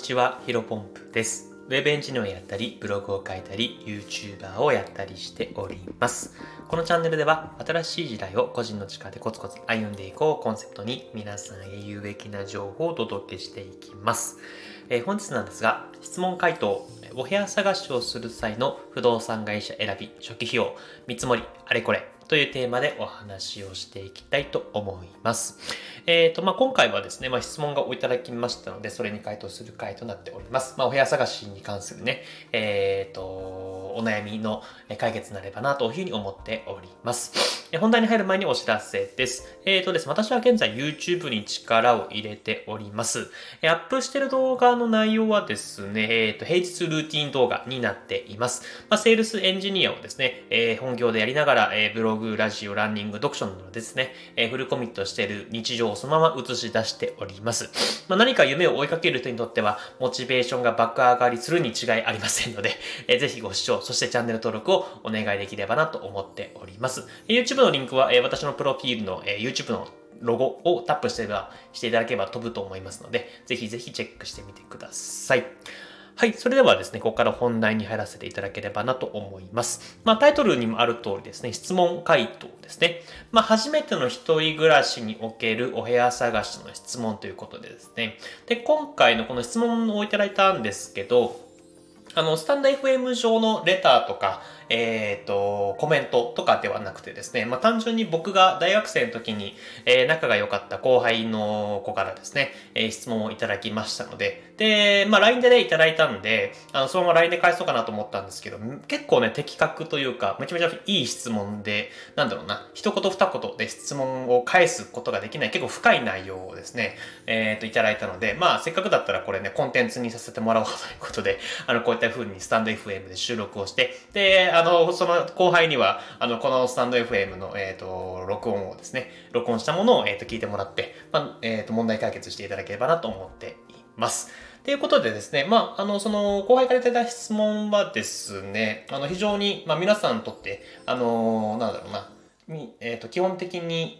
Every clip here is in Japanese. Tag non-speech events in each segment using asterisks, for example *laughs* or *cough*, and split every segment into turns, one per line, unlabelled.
にちは、ヒロポンプです。ウェブエンジニアをやったり、ブログを書いたり、YouTuber をやったりしております。このチャンネルでは、新しい時代を個人の力でコツコツ歩んでいこうコンセプトに、皆さんへ有益な情報をお届けしていきます。えー、本日なんですが、質問回答、お部屋探しをする際の不動産会社選び、初期費用、見積もり、あれこれ、というテーマでお話をしていきたいと思います。えっ、ー、と、まあ、今回はですね、まあ、質問がおいただきましたので、それに回答する回となっております。まあ、お部屋探しに関するね、えっ、ー、と、お悩みの解決になればなというふうに思っております。本題に入る前にお知らせです。えっ、ー、とですね、私は現在 YouTube に力を入れております。アップしてる動画の内容はですね、えっ、と、平日ルーティン動画になっています。まあ、セールスエンジニアをですね、え本業でやりながら、えブログ、ラジオ、ランニング、読書などですね、え、フルコミットしている日常をそのまま映し出しております。まあ、何か夢を追いかける人にとっては、モチベーションが爆上がりするに違いありませんので、えー、ぜひご視聴、そしてチャンネル登録をお願いできればなと思っております。YouTube のリンクは、えー、私のプロフィールの、えー、YouTube のロゴをタップしていただければ飛ぶと思いますので、ぜひぜひチェックしてみてください。はい。それではですね、ここから本題に入らせていただければなと思います。まあ、タイトルにもある通りですね、質問回答ですね。まあ、初めての一人暮らしにおけるお部屋探しの質問ということでですね。で、今回のこの質問をいただいたんですけど、あの、スタンド FM 上のレターとか、えっ、ー、と、コメントとかではなくてですね、まあ、単純に僕が大学生の時に、えー、仲が良かった後輩の子からですね、えー、質問をいただきましたので、で、まあ、LINE でね、いただいたんで、あの、そのまま LINE で返そうかなと思ったんですけど、結構ね、的確というか、めちゃめちゃいい質問で、なんだろうな、一言二言で質問を返すことができない、結構深い内容をですね、えっ、と、いただいたので、まあ、せっかくだったらこれね、コンテンツにさせてもらおうということで、あの、こういった風にスタンド FM で収録をして、で、あの、その後輩には、あの、このスタンド FM の、えっ、ー、と、録音をですね、録音したものを、えっ、ー、と、聞いてもらって、まあ、えっ、ー、と、問題解決していただければなと思っています。ということでですね、まあ、あの、その、後輩からいただいた質問はですね、あの、非常に、まあ、皆さんにとって、あの、なんだろうな、えっ、と、基本的に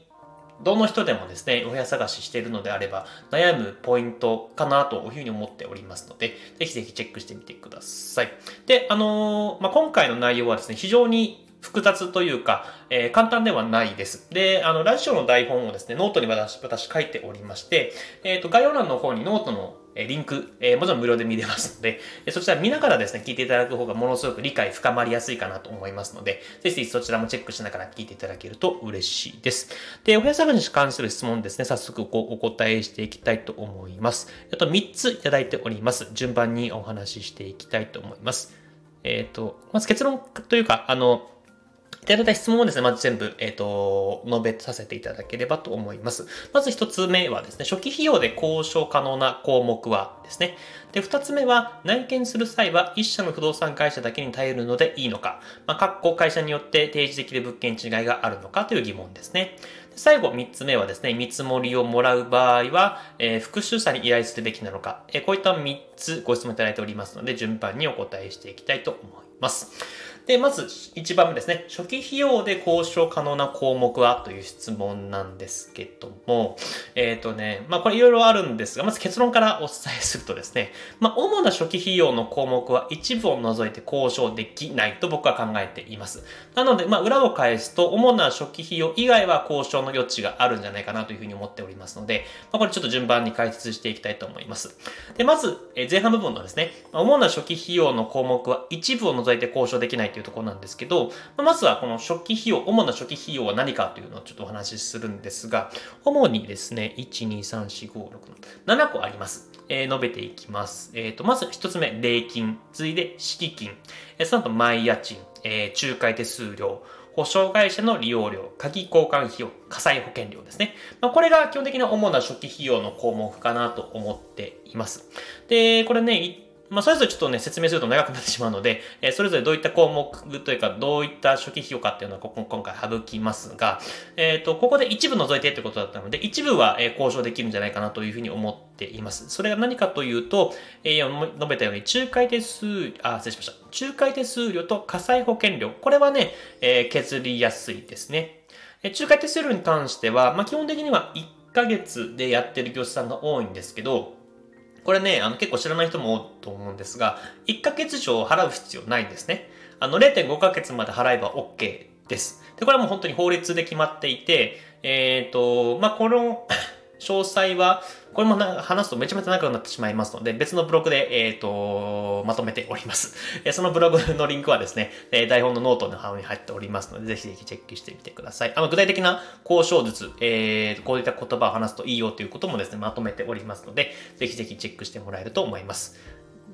どの人でもですね、お部屋探ししているのであれば、悩むポイントかなというふうに思っておりますので、ぜひぜひチェックしてみてください。で、あのー、まあ、今回の内容はですね、非常に複雑というか、えー、簡単ではないです。で、あの、ラジオの台本をですね、ノートに私、私書いておりまして、えっ、ー、と、概要欄の方にノートのえリンク、えもちろん無料で見れますの *laughs* で、そちら見ながらですね、聞いていただく方がものすごく理解深まりやすいかなと思いますので、ぜひぜひそちらもチェックしながら聞いていただけると嬉しいです。で、お部屋探しに関する質問ですね、早速こうお答えしていきたいと思います。あと3ついただいております。順番にお話ししていきたいと思います。えっ、ー、と、まず結論というか、あの、いただいた質問をですね、まず全部、えっ、ー、と、述べさせていただければと思います。まず一つ目はですね、初期費用で交渉可能な項目はですね。で、二つ目は、内見する際は一社の不動産会社だけに頼るのでいいのか、まあ、各会社によって提示できる物件違いがあるのかという疑問ですね。最後、三つ目はですね、見積もりをもらう場合は、えー、複数社に依頼するべきなのか、えー、こういった三つご質問いただいておりますので、順番にお答えしていきたいと思います。で、まず1番目ですね。初期費用で交渉可能な項目はという質問なんですけども、えっ、ー、とね、まあこれいろいろあるんですが、まず結論からお伝えするとですね、まあ主な初期費用の項目は一部を除いて交渉できないと僕は考えています。なので、まあ裏を返すと、主な初期費用以外は交渉の余地があるんじゃないかなというふうに思っておりますので、まあこれちょっと順番に解説していきたいと思います。で、まず、え前半部分のですね、主な初期費用の項目は一部を除いて交渉できないというところなんですけど、まずはこの初期費用、主な初期費用は何かというのをちょっとお話しするんですが、主にですね、1、2、3、4、5、6、7個あります。えー、述べていきます。えっ、ー、と、まず一つ目、礼金。次いで、敷金。え、その後、前家賃。えー、仲介手数料。保証会社の利用料、鍵交換費用、火災保険料ですね。まあ、これが基本的な主な初期費用の項目かなと思っています。で、これね、まあ、それぞれちょっとね、説明すると長くなってしまうので、えー、それぞれどういった項目というか、どういった初期費用かっていうのはこ今回省きますが、えっ、ー、と、ここで一部除いてってことだったので、一部は、え交渉できるんじゃないかなというふうに思っています。それが何かというと、えー、述べたように、仲介手数、あ、失礼しました。仲介手数料と火災保険料。これはね、えー、削りやすいですね。え仲介手数料に関しては、まあ、基本的には1ヶ月でやってる業者さんが多いんですけど、これね、あの結構知らない人も多いと思うんですが、1ヶ月以上払う必要ないんですね。あの0.5ヶ月まで払えば OK です。で、これはもう本当に法律で決まっていて、えっ、ー、と、まあ、この詳細は、これも話すとめちゃめちゃ長くなってしまいますので、別のブログで、えっ、ー、と、まとめております。そのブログのリンクはですね、台本のノートの方に入っておりますので、ぜひぜひチェックしてみてください。あの、具体的な交渉術、えー、こういった言葉を話すといいよということもですね、まとめておりますので、ぜひぜひチェックしてもらえると思います。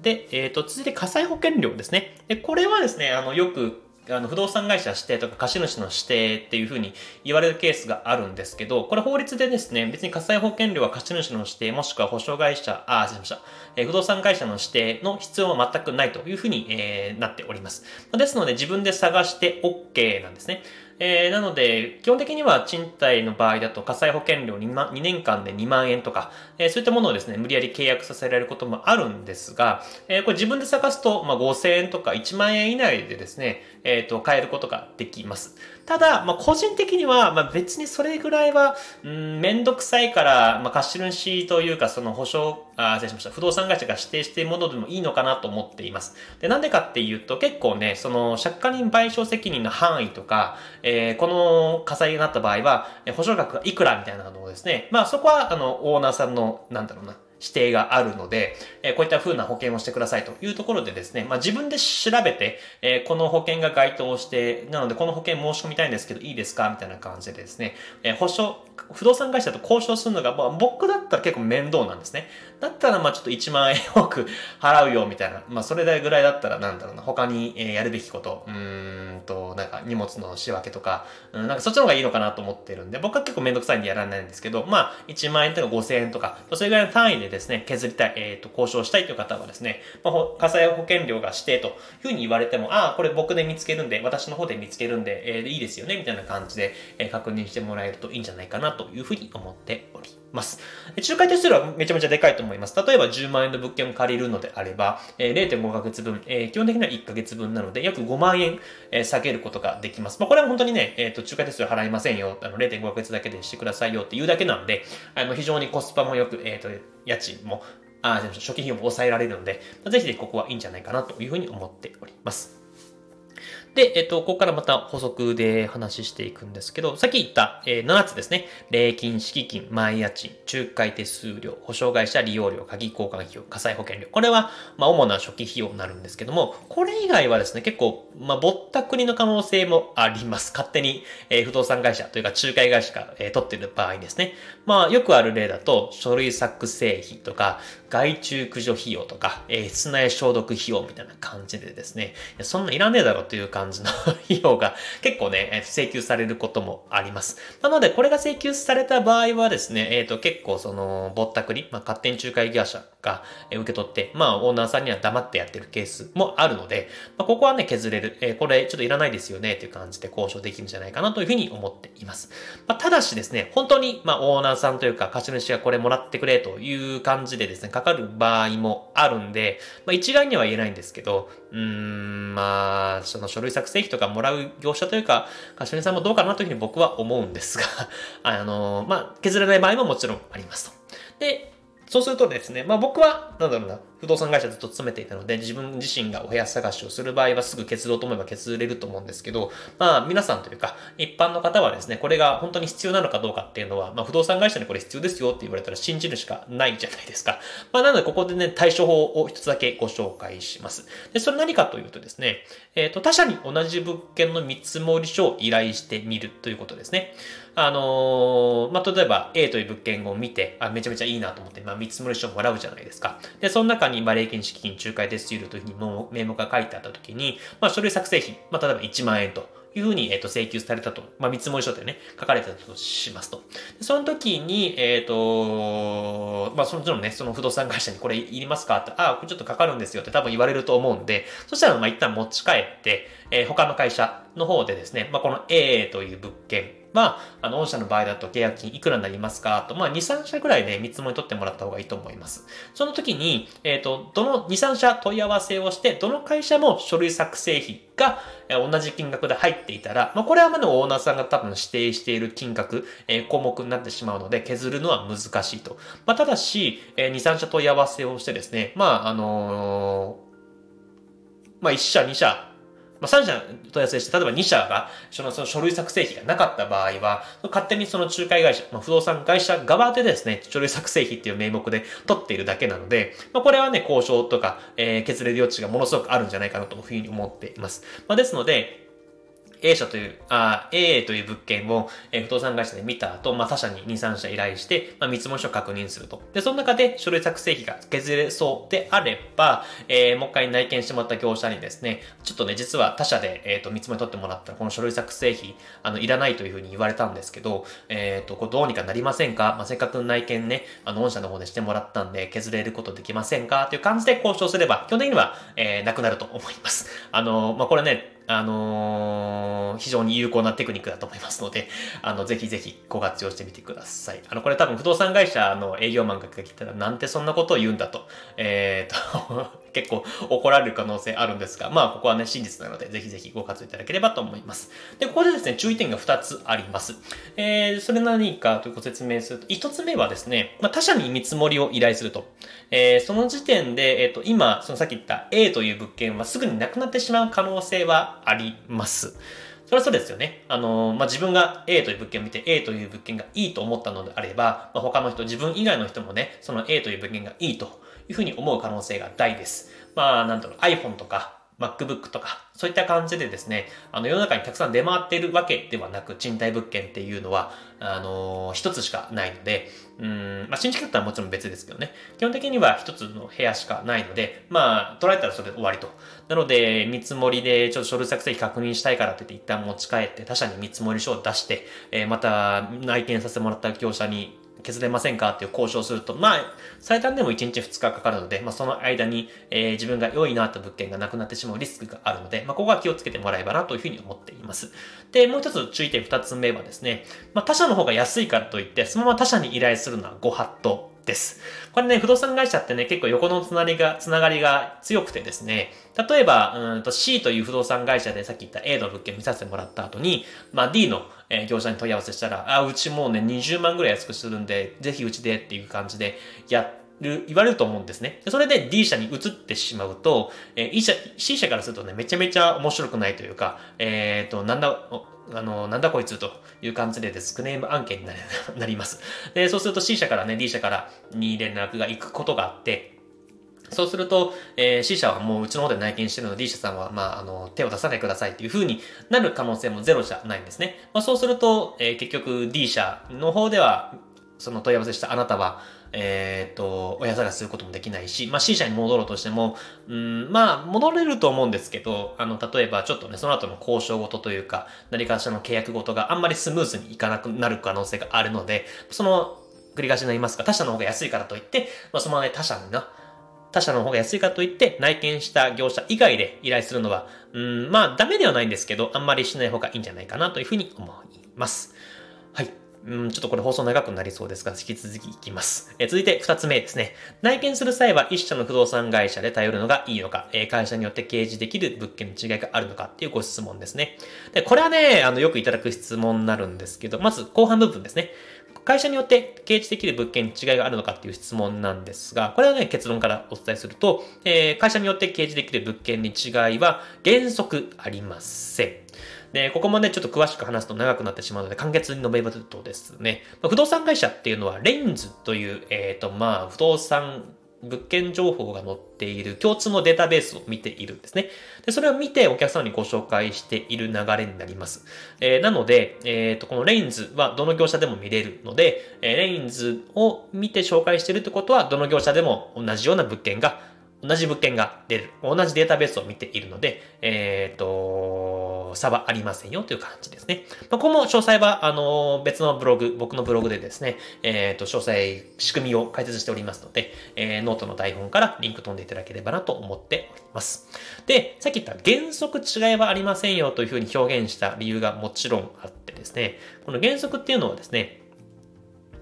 で、えっ、ー、と、続いて火災保険料ですね。で、これはですね、あの、よくあの不動産会社指定とか貸主の指定っていうふうに言われるケースがあるんですけど、これ法律でですね、別に火災保険料は貸主の指定もしくは保証会社、あ、失礼しません。えー、不動産会社の指定の必要は全くないというふうに、えー、なっております。ですので自分で探して OK なんですね。えー、なので、基本的には賃貸の場合だと火災保険料 2, 万2年間で2万円とか、えー、そういったものをですね、無理やり契約させられることもあるんですが、えー、これ自分で探すと、まあ、5000円とか1万円以内でですね、えっ、と、買えることができます。ただ、まあ、個人的には、まあ、別にそれぐらいは、うん、めんどくさいから、まあ、貸主というか、その保証、あ、失礼しました。不動産会社が指定しているものでもいいのかなと思っています。で、なんでかっていうと、結構ね、その、借家人賠償責任の範囲とか、えー、この火災になった場合は、保証額がいくらみたいなのをですね、まあ、そこは、あの、オーナーさんの、なんだろうな、指定があるので、えこういった風な保険をしてくださいというところでですね、まあ、自分で調べて、えこの保険が該当して、なのでこの保険申し込みたいんですけどいいですか？みたいな感じでですね、え保証、不動産会社と交渉するのが、まあ、僕だったら結構面倒なんですね。だったらまあちょっと1万円多く払うよみたいな、まあそれぐらいだったらなんだろうな、他にやるべきこと、うーんと、なんか荷物の仕分けとか、うん、なんかそっちの方がいいのかなと思ってるんで、僕は結構めんどくさいんでやらないんですけど、まあ1万円とか5000円とか、それぐらいの単位でですね、削りたい、えっ、ー、と、交渉したいという方はですね、まあ、火災保険料が指定というふうに言われても、ああ、これ僕で見つけるんで、私の方で見つけるんで、えー、いいですよね、みたいな感じで、えー、確認してもらえるといいんじゃないかなというふうに思っております。ます仲介手数料はめちゃめちゃでかいと思います。例えば10万円の物件を借りるのであれば、え、0.5ヶ月分、え、基本的には1ヶ月分なので、約5万円、え、下げることができます。まあ、これは本当にね、えっ、ー、と、仲介手数料払いませんよ、あの、0.5ヶ月だけでしてくださいよっていうだけなんで、あの、非常にコスパもよく、えっ、と、家賃も、あ、初期費用も抑えられるので、ぜひぜひここはいいんじゃないかなというふうに思っております。で、えっと、ここからまた補足で話していくんですけど、さっき言った、えー、7つですね。礼金、敷金、前家賃、仲介手数料、保証会社利用料、鍵交換費用、火災保険料。これは、まあ、主な初期費用になるんですけども、これ以外はですね、結構、まあ、ぼったくりの可能性もあります。勝手に、えー、不動産会社というか、仲介会社が、えー、取ってる場合ですね。まあ、よくある例だと、書類作成費とか、害虫駆除費用とか、えー、室内消毒費用みたいな感じでですね、そんないらねえだろっていう感じの費用が *laughs* 結構ね、請求されることもあります。なので、これが請求された場合はですね、えっ、ー、と、結構その、ぼったくり、まあ、勝手に仲介業者が受け取って、まあ、オーナーさんには黙ってやってるケースもあるので、まあ、ここはね、削れる、えー、これちょっといらないですよね、っていう感じで交渉できるんじゃないかなというふうに思っています。まあ、ただしですね、本当に、まあ、オーナーさんというか、貸主がこれもらってくれという感じでですね、かる場合もあるんで、まあ、一概には言えないんですけど、うーん、まあ、その書類作成費とかもらう業者というか、柏木さんもどうかなというふうに僕は思うんですが、*laughs* あの、まあ、削れない場合ももちろんありますと。で、そうするとですね、まあ僕は、なんだろうな、不動産会社ずっと勤めていたので、自分自身がお部屋探しをする場合はすぐ削ろうと思えば削れると思うんですけど、まあ皆さんというか、一般の方はですね、これが本当に必要なのかどうかっていうのは、まあ不動産会社にこれ必要ですよって言われたら信じるしかないじゃないですか。*laughs* まあなのでここでね、対処法を一つだけご紹介します。で、それ何かというとですね、えっ、ー、と、他社に同じ物件の見積書を依頼してみるということですね。あのー、まあ、例えば A という物件を見て、あ、めちゃめちゃいいなと思って、まあ、見積書をもらうじゃないですか。で、その中に、まあ、礼金、資金、仲介手数料というふうにも名目が書いてあったときに、まあ、書類作成費、まあ、例えば1万円と。いうふうに、えっ、と、請求されたと。まあ、見積書でね、書かれたとしますと。その時に、えっ、ー、と、まあ、そのもちね、その不動産会社にこれいりますかって、ああ、これちょっとかかるんですよって多分言われると思うんで、そしたら、まあ、一旦持ち帰って、えー、他の会社の方でですね、まあ、この A という物件まあ、あの、御社の場合だと契約金いくらになりますか？と、まあ、2、3社ぐらいで見積もり取ってもらった方がいいと思います。その時に、えっ、ー、と、どの2、3社問い合わせをして、どの会社も書類作成費が同じ金額で入っていたら、まあ、これはまだオーナーさんが多分指定している金額、えー、項目になってしまうので、削るのは難しいと。まあ、ただし、えー、2、3社問い合わせをしてですね、まあ、あのー、まあ、1社、2社、まあ、3社問い合わせして、例えば2社が、そのその書類作成費がなかった場合は、勝手にその仲介会社、まあ、不動産会社側でですね、書類作成費っていう名目で取っているだけなので、まあ、これはね、交渉とか、えー、決例余地がものすごくあるんじゃないかなというふうに思っています。まあ、ですので、A 社という、あ A という物件を、え、不動産会社で見た後、まあ、他社に2、3社依頼して、まあ、見積もり書を確認すると。で、その中で書類作成費が削れそうであれば、えー、もう一回内見してもらった業者にですね、ちょっとね、実は他社で、えっ、ー、と、見積もり取ってもらったら、この書類作成費、あの、いらないというふうに言われたんですけど、えっ、ー、と、これどうにかなりませんか？まあ、せっかく内見ね、あの、御社の方でしてもらったんで、削れることできませんか？という感じで交渉すれば、基本的には、え、なくなると思います。あの、まあ、これね、あのー、非常に有効なテクニックだと思いますので、*laughs* あの、ぜひぜひご活用してみてください。あの、これ多分不動産会社の営業マンが来たら、なんてそんなことを言うんだと、えー、と結構怒られる可能性あるんですが、まあ、ここはね、真実なので、ぜひぜひご活用いただければと思います。で、ここでですね、注意点が2つあります。えー、それ何かというご説明すると、1つ目はですね、まあ、他社に見積もりを依頼すると。えー、その時点で、えっ、ー、と、今、そのさっき言った A という物件はすぐになくなってしまう可能性はあります。それはそうですよね。あのまあ、自分が A という物件を見て A という物件がいいと思ったのであれば、まあ、他の人、自分以外の人もね、その A という物件がいいというふうに思う可能性が大です。まあ、なんだろう、iPhone とか MacBook とか、そういった感じでですね、あの世の中にたくさん出回っているわけではなく、賃貸物件っていうのは、あのー、一つしかないので、うん、まあ、新築だったらもちろん別ですけどね、基本的には一つの部屋しかないので、まあ、捉えたらそれで終わりと。なので、見積もりでちょっと書類作成費確認したいからって言って一旦持ち帰って他社に見積もり書を出して、えー、また内見させてもらった業者に削れませんかっていう交渉すると、まあ、最短でも1日2日かかるので、まあ、その間に、えー、自分が良いなった物件がなくなってしまうリスクがあるので、まあ、ここは気をつけてもらえばなというふうに思っています。で、もう一つ注意点2つ目はですね、まあ、他社の方が安いからといって、そのまま他社に依頼するのはご法度です。これね、不動産会社ってね、結構横のつながりが、つながりが強くてですね、例えば、うんと C という不動産会社でさっき言った A の物件見させてもらった後に、まあ D の業者に問い合わせしたら、あ、うちもうね、20万ぐらい安くするんで、ぜひうちでっていう感じでやって、る、言われると思うんですね。それで D 社に移ってしまうと、えー、E 社、C 社からするとね、めちゃめちゃ面白くないというか、えっ、ー、と、なんだ、あの、なんだこいつという感じでデスクネーム案件になります。で、そうすると C 社からね、D 社からに連絡が行くことがあって、そうすると、えー、C 社はもううちの方で内見してるので D 社さんは、まあ、あの、手を出さないでくださいっていう風になる可能性もゼロじゃないんですね。まあ、そうすると、えー、結局 D 社の方では、その問い合わせしたあなたは、えっ、ー、と、親探しすることもできないし、まあ C 社に戻ろうとしても、うん、まあ戻れると思うんですけど、あの、例えばちょっとね、その後の交渉事とというか、何かしらの契約事があんまりスムーズにいかなくなる可能性があるので、その、繰り返しになりますが、他社の方が安いからといって、まあそのままね、他社にな、他社の方が安いからといって内見した業者以外で依頼するのは、うん、まあダメではないんですけど、あんまりしない方がいいんじゃないかなというふうに思います。はい。うん、ちょっとこれ放送長くなりそうですが、引き続きいきます。え続いて二つ目ですね。内見する際は一社の不動産会社で頼るのがいいのか、え会社によって掲示できる物件の違いがあるのかっていうご質問ですね。で、これはね、あの、よくいただく質問になるんですけど、まず後半部分ですね。会社によって掲示できる物件に違いがあるのかっていう質問なんですが、これはね、結論からお伝えすると、えー、会社によって掲示できる物件に違いは原則ありません。で、ここもね、ちょっと詳しく話すと長くなってしまうので、簡潔に述べますとですね、ま不動産会社っていうのは、レインズという、えっ、ー、と、まあ、不動産物件情報が載っている共通のデータベースを見ているんですね。で、それを見てお客様にご紹介している流れになります。えー、なので、えっ、ー、と、このレインズはどの業者でも見れるので、えー、レインズを見て紹介しているってことは、どの業者でも同じような物件が、同じ物件が出る。同じデータベースを見ているので、えっ、と、差はありませんよという感じですね。まあ、ここも詳細は、あの、別のブログ、僕のブログでですね、えっ、ー、と、詳細、仕組みを解説しておりますので、えー、ノートの台本からリンク飛んでいただければなと思っております。で、さっき言った原則違いはありませんよというふうに表現した理由がもちろんあってですね、この原則っていうのはですね、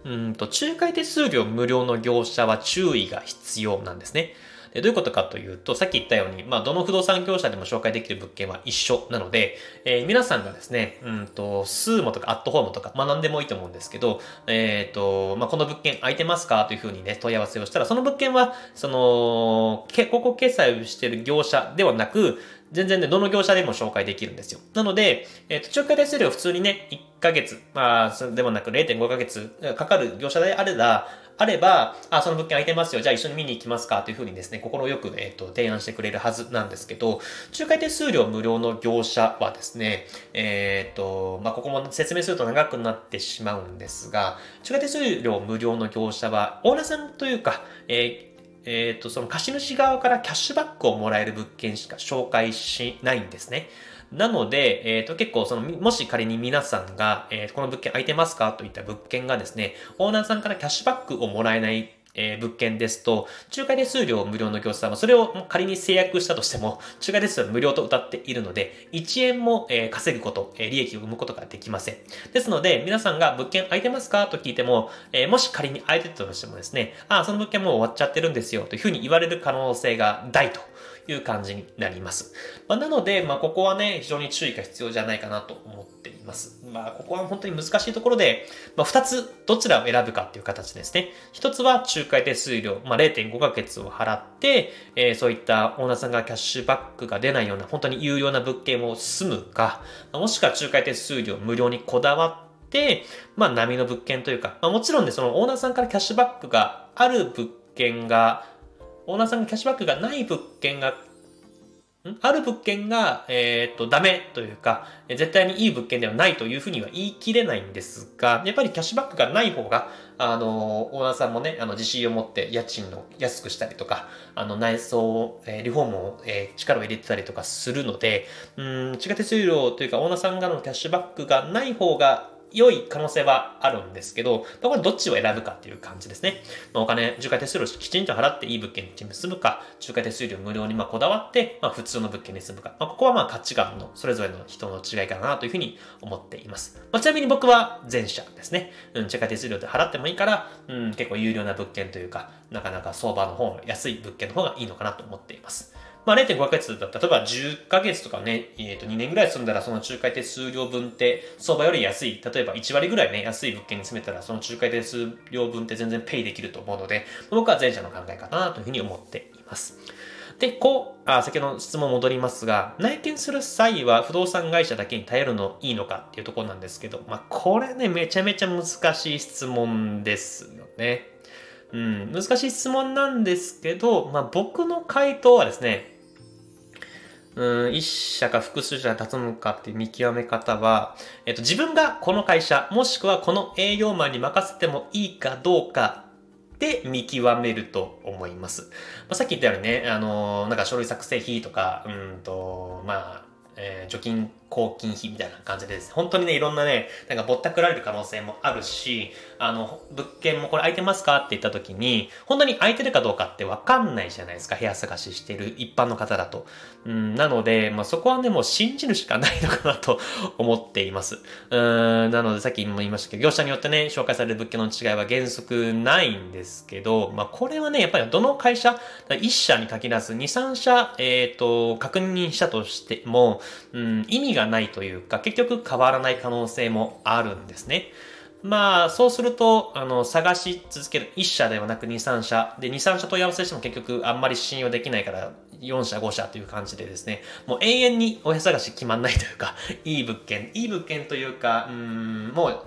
うんと、仲介手数料無料の業者は注意が必要なんですね。でどういうことかというと、さっき言ったように、まあ、どの不動産業者でも紹介できる物件は一緒なので、えー、皆さんがですね、うんと、スーモとかアットホームとか、まあ、何でもいいと思うんですけど、えっ、ー、と、まあ、この物件空いてますかというふうにね、問い合わせをしたら、その物件は、その、広告決済をしている業者ではなく、全然ね、どの業者でも紹介できるんですよ。なので、えっ、ー、と、仲介手数料普通にね、ヶ月、まあ、それでもなく0.5ヶ月かかる業者であれば、あれば、あ、その物件空いてますよ。じゃあ一緒に見に行きますかというふうにですね、心よく、えっ、ー、と、提案してくれるはずなんですけど、仲介手数料無料の業者はですね、えっ、ー、と、まあ、ここも説明すると長くなってしまうんですが、仲介手数料無料の業者は、オーナーさんというか、えーえっ、ー、と、その貸主側からキャッシュバックをもらえる物件しか紹介しないんですね。なので、えっ、ー、と、結構その、もし仮に皆さんが、えー、この物件空いてますかといった物件がですね、オーナーさんからキャッシュバックをもらえないえー、物件ですと、仲介手数料無料の業者さんは、それを仮に制約したとしても、仲介手数料無料と謳っているので、1円も、えー、稼ぐこと、えー、利益を生むことができません。ですので、皆さんが物件空いてますか？と聞いても、えー、もし仮に空いてたとしてもですね、あ、その物件もう終わっちゃってるんですよ、というふうに言われる可能性が大と。いう感じになります。まあ、なので、まあ、ここはね、非常に注意が必要じゃないかなと思っています。まあ、ここは本当に難しいところで、まあ、二つ、どちらを選ぶかっていう形ですね。一つは仲介手数料、まあ、0.5ヶ月を払って、えー、そういったオーナーさんがキャッシュバックが出ないような、本当に有料な物件を住むか、もしくは仲介手数料無料にこだわって、まあ、波の物件というか、まあ、もちろんね、そのオーナーさんからキャッシュバックがある物件がオーナーさんがキャッシュバックがない物件が、ある物件が、えっ、と、ダメというか、絶対にいい物件ではないというふうには言い切れないんですが、やっぱりキャッシュバックがない方が、あの、オーナーさんもね、あの、自信を持って家賃の安くしたりとか、あの、内装を、えー、リフォームを、えー、力を入れてたりとかするので、うん、地下手数料というか、オーナーさんからのキャッシュバックがない方が良い可能性はあるんですけど、これどっちを選ぶかっていう感じですね。まあ、お金、仲介手数料きちんと払っていい物件に住むか、仲介手数料無料にまこだわって、まあ、普通の物件に住むか。まあ、ここはまあ価値観のそれぞれの人の違いかなというふうに思っています。まあ、ちなみに僕は前者ですね。うん、仲介手数料で払ってもいいから、うん、結構有料な物件というか、なかなか相場の方、安い物件の方がいいのかなと思っています。まあ、0.5ヶ月だったら、例えば10ヶ月とかね、えっ、ー、と、2年ぐらい住んだら、その仲介手数料分って、相場より安い、例えば1割ぐらいね、安い物件に住めたら、その仲介手数料分って全然ペイできると思うので、僕は前者の考え方なというふうに思っています。で、こう、あ、先ほどの質問戻りますが、内見する際は不動産会社だけに頼るのいいのかっていうところなんですけど、まあ、これね、めちゃめちゃ難しい質問ですよね。うん、難しい質問なんですけど、まあ、僕の回答はですね、うん、一社か複数社立つのかっていう見極め方は、えっと、自分がこの会社、もしくはこの営業マンに任せてもいいかどうかで見極めると思います。まあ、さっき言ったようにね、あのー、なんか書類作成費とか、うんと、まあ、えー、貯金公金費みたいな感じでです、ね、本当にね、いろんなね、なんかぼったくられる可能性もあるし、あの、物件もこれ空いてますかって言った時に、本当に空いてるかどうかってわかんないじゃないですか、部屋探ししてる一般の方だと。うん、なので、まあ、そこはね、もう信じるしかないのかなと思っています。うん、なのでさっきも言いましたけど、業者によってね、紹介される物件の違いは原則ないんですけど、まあ、これはね、やっぱりどの会社、1社に限らず2、3社、えっ、ー、と、確認したとしても、うん、意味がないというか、結局変わらない可能性もあるんですね。まあ、そうすると、あの、探し続ける1社ではなく2、3社。で、2、3社問い合わせしても結局あんまり信用できないから、4社、5社という感じでですね、もう永遠にお部屋探し決まんないというか、いい物件、いい物件というか、うん、もう、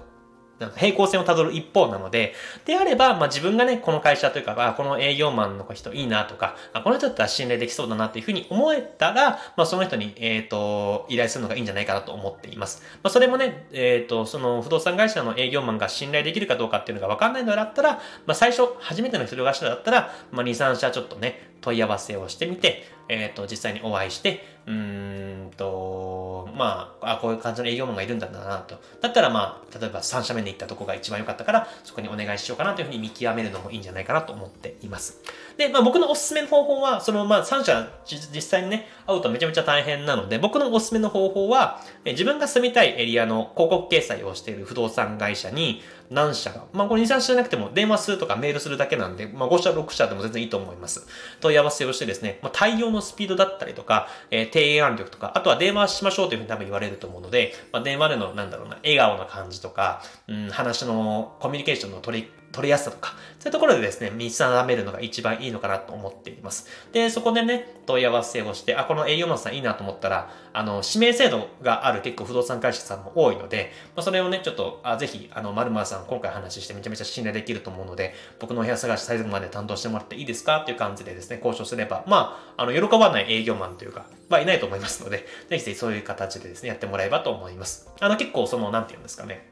平行線をたどる一方なので、であれば、まあ自分がね、この会社というか、あこの営業マンの人いいなとか、あこの人だったら信頼できそうだなっていうふうに思えたら、まあその人に、えっ、ー、と、依頼するのがいいんじゃないかなと思っています。まあそれもね、えっ、ー、と、その不動産会社の営業マンが信頼できるかどうかっていうのがわかんないのだったら、まあ最初、初めての人がしだったら、まあ2、3社ちょっとね、問い合わせをしてみて、えっ、と、実際にお会いして、うーんと、まあ、あ、こういう感じの営業マンがいるんだなと。だったらまあ、例えば3社目に行ったとこが一番良かったから、そこにお願いしようかなというふうに見極めるのもいいんじゃないかなと思っています。で、まあ僕のおすすめの方法は、そのまあ3社実際にね、会うとめちゃめちゃ大変なので、僕のおすすめの方法は、自分が住みたいエリアの広告掲載をしている不動産会社に何社か、まあこれ2、3社じゃなくても電話するとかメールするだけなんで、まあ5社、6社でも全然いいと思います。問い合わせをしてですね、まあ対応のスピードだったりとか、えー、提案力とか、あとは電話しましょうというふうに多分言われると思うので、まあ電話でのなんだろうな、笑顔な感じとか、うん、話のコミュニケーションの取り取りやすさとか、そういうところでですね、見定めるのが一番いいのかなと思っています。で、そこでね、問い合わせをして、あ、この営業マンさんいいなと思ったら、あの、指名制度がある結構不動産会社さんも多いので、まあ、それをね、ちょっと、あ、ぜひ、あの、まるさん今回話してめちゃめちゃ信頼できると思うので、僕のお部屋探し最後まで担当してもらっていいですか？っていう感じでですね、交渉すれば、まあ、あの、喜ばない営業マンというか、まあ、いないと思いますので、ぜひぜひそういう形でですね、やってもらえばと思います。あの、結構その、なんて言うんですかね、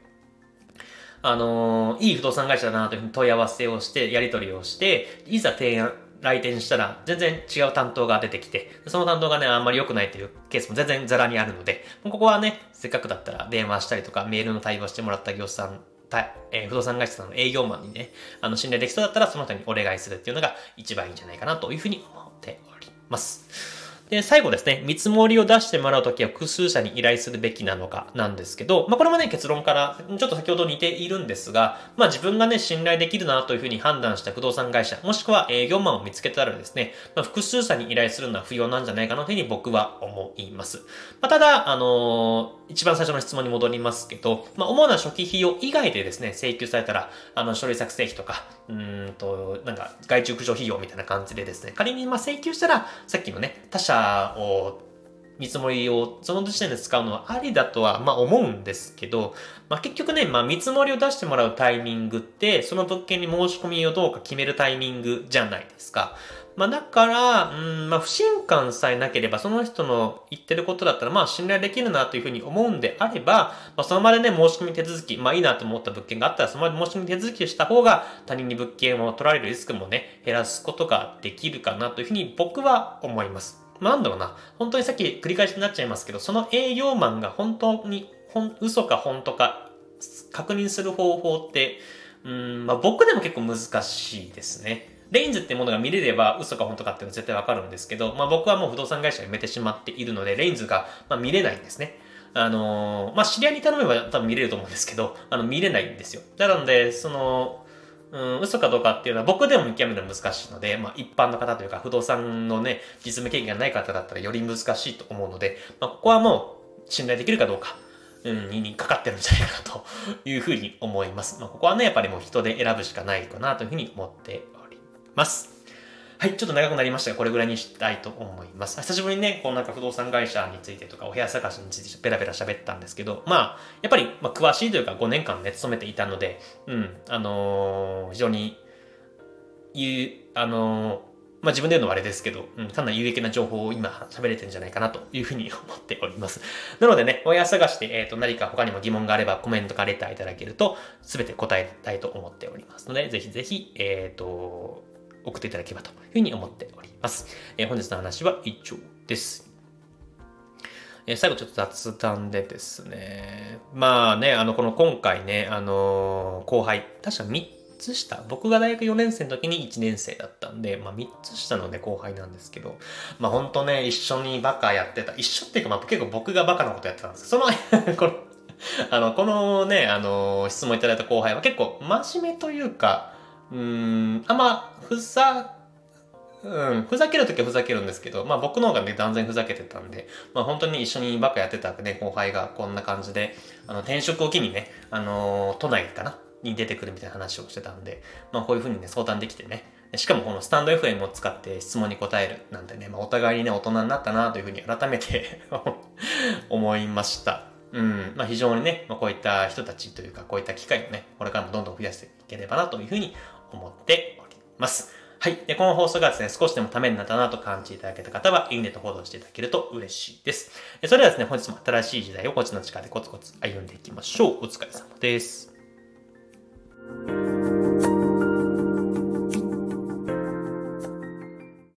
あのー、いい不動産会社だなというふうに問い合わせをして、やり取りをして、いざ提案、来店したら全然違う担当が出てきて、その担当がね、あんまり良くないというケースも全然ザラにあるので、ここはね、せっかくだったら電話したりとかメールの対応してもらった業者さんえー、不動産会社さんの営業マンにね、あの、信頼できそうだったら、その人にお願いするっていうのが一番いいんじゃないかなというふうに思っております。で、最後ですね、見積もりを出してもらうときは複数社に依頼するべきなのかなんですけど、まあこれもね、結論からちょっと先ほど似ているんですが、まあ自分がね、信頼できるなというふうに判断した不動産会社、もしくは営業マンを見つけたらですね、まあ、複数社に依頼するのは不要なんじゃないかなというふうに僕は思います。まあ、ただ、あのー、一番最初の質問に戻りますけど、まあ主な初期費用以外でですね、請求されたら、あの、書類作成費とか、うんと、なんか、外注駆除費用みたいな感じでですね、仮にまあ請求したら、さっきのね、他社を見積もりをその時点で使うのはありだとは、まあ思うんですけど、まあ結局ね、まあ見積もりを出してもらうタイミングって、その物件に申し込みをどうか決めるタイミングじゃないですか。まあだから、うん、まあ不信感さえなければ、その人の言ってることだったら、まあ信頼できるなというふうに思うんであれば、まあその場でね、申し込み手続き、まあいいなと思った物件があったら、その場で申し込み手続きをした方が、他人に物件を取られるリスクもね、減らすことができるかなというふうに僕は思います。なんだろうな。本当にさっき繰り返しになっちゃいますけど、その営業マンが本当に、嘘か本当か確認する方法って、うん、まあ僕でも結構難しいですね。レインズってものが見れれば嘘か本当かっていうのは絶対わかるんですけど、まあ僕はもう不動産会社辞めてしまっているので、レインズが、まあ、見れないんですね。あのー、まあ知り合いに頼めば多分見れると思うんですけど、あの見れないんですよ。なので、その、うん、嘘かどうかっていうのは僕でも見極めるのは難しいので、まあ一般の方というか不動産のね、実務経験がない方だったらより難しいと思うので、まあここはもう信頼できるかどうか、うん、にかかってるんじゃないかなというふうに思います。まあここはね、やっぱりもう人で選ぶしかないかなというふうに思っております。はい、ちょっと長くなりましたが、これぐらいにしたいと思います。久しぶりにね、こうなんか不動産会社についてとか、お部屋探しについてペラペラ喋ったんですけど、まあ、やっぱり、まあ、詳しいというか5年間ね、勤めていたので、うん、あのー、非常にいう、あのー、まあ、自分で言うのはあれですけど、うん、かなり有益な情報を今喋れてるんじゃないかなというふうに思っております。なのでね、親探して、えっ、ー、と、何か他にも疑問があればコメントかレターいただけると、すべて答えたいと思っておりますので、ぜひぜひ、えっ、ー、と、送っていただければというふうに思っております。えー、本日の話は以上です。え最後ちょっと雑談でですね。まあね、あの、この今回ね、あの後輩、確か3つ下、僕が大学4年生の時に1年生だったんで、まあ3つ下のね、後輩なんですけど、まあほんとね、一緒にバカやってた。一緒っていうか、まあ結構僕がバカなことやってたんですその、*laughs* この、あの、このね、あの、質問いただいた後輩は結構真面目というか、うん、あんま、ふざ、うん、ふざけるときはふざけるんですけど、まあ僕の方がね、断然ふざけてたんで、まあ本当に一緒にバカやってたね、後輩がこんな感じで、あの、転職を機にね、あのー、都内かな？に出てくるみたいな話をしてたんで、まあこういうふうにね、相談できてね、しかもこのスタンド FM を使って質問に答えるなんてね、まあお互いにね、大人になったなというふうに改めて *laughs* 思いました。うん、まあ非常にね、まあこういった人たちというか、こういった機会をね、これからもどんどん増やしていければなというふうに思っております。はい。で、この放送がですね、少しでもためになったなと感じていただけた方は、いいねとフォローしていただけると嬉しいです。でそれではですね、本日も新しい時代をこっちの力でコツコツ歩んでいきましょう。お疲れ様です。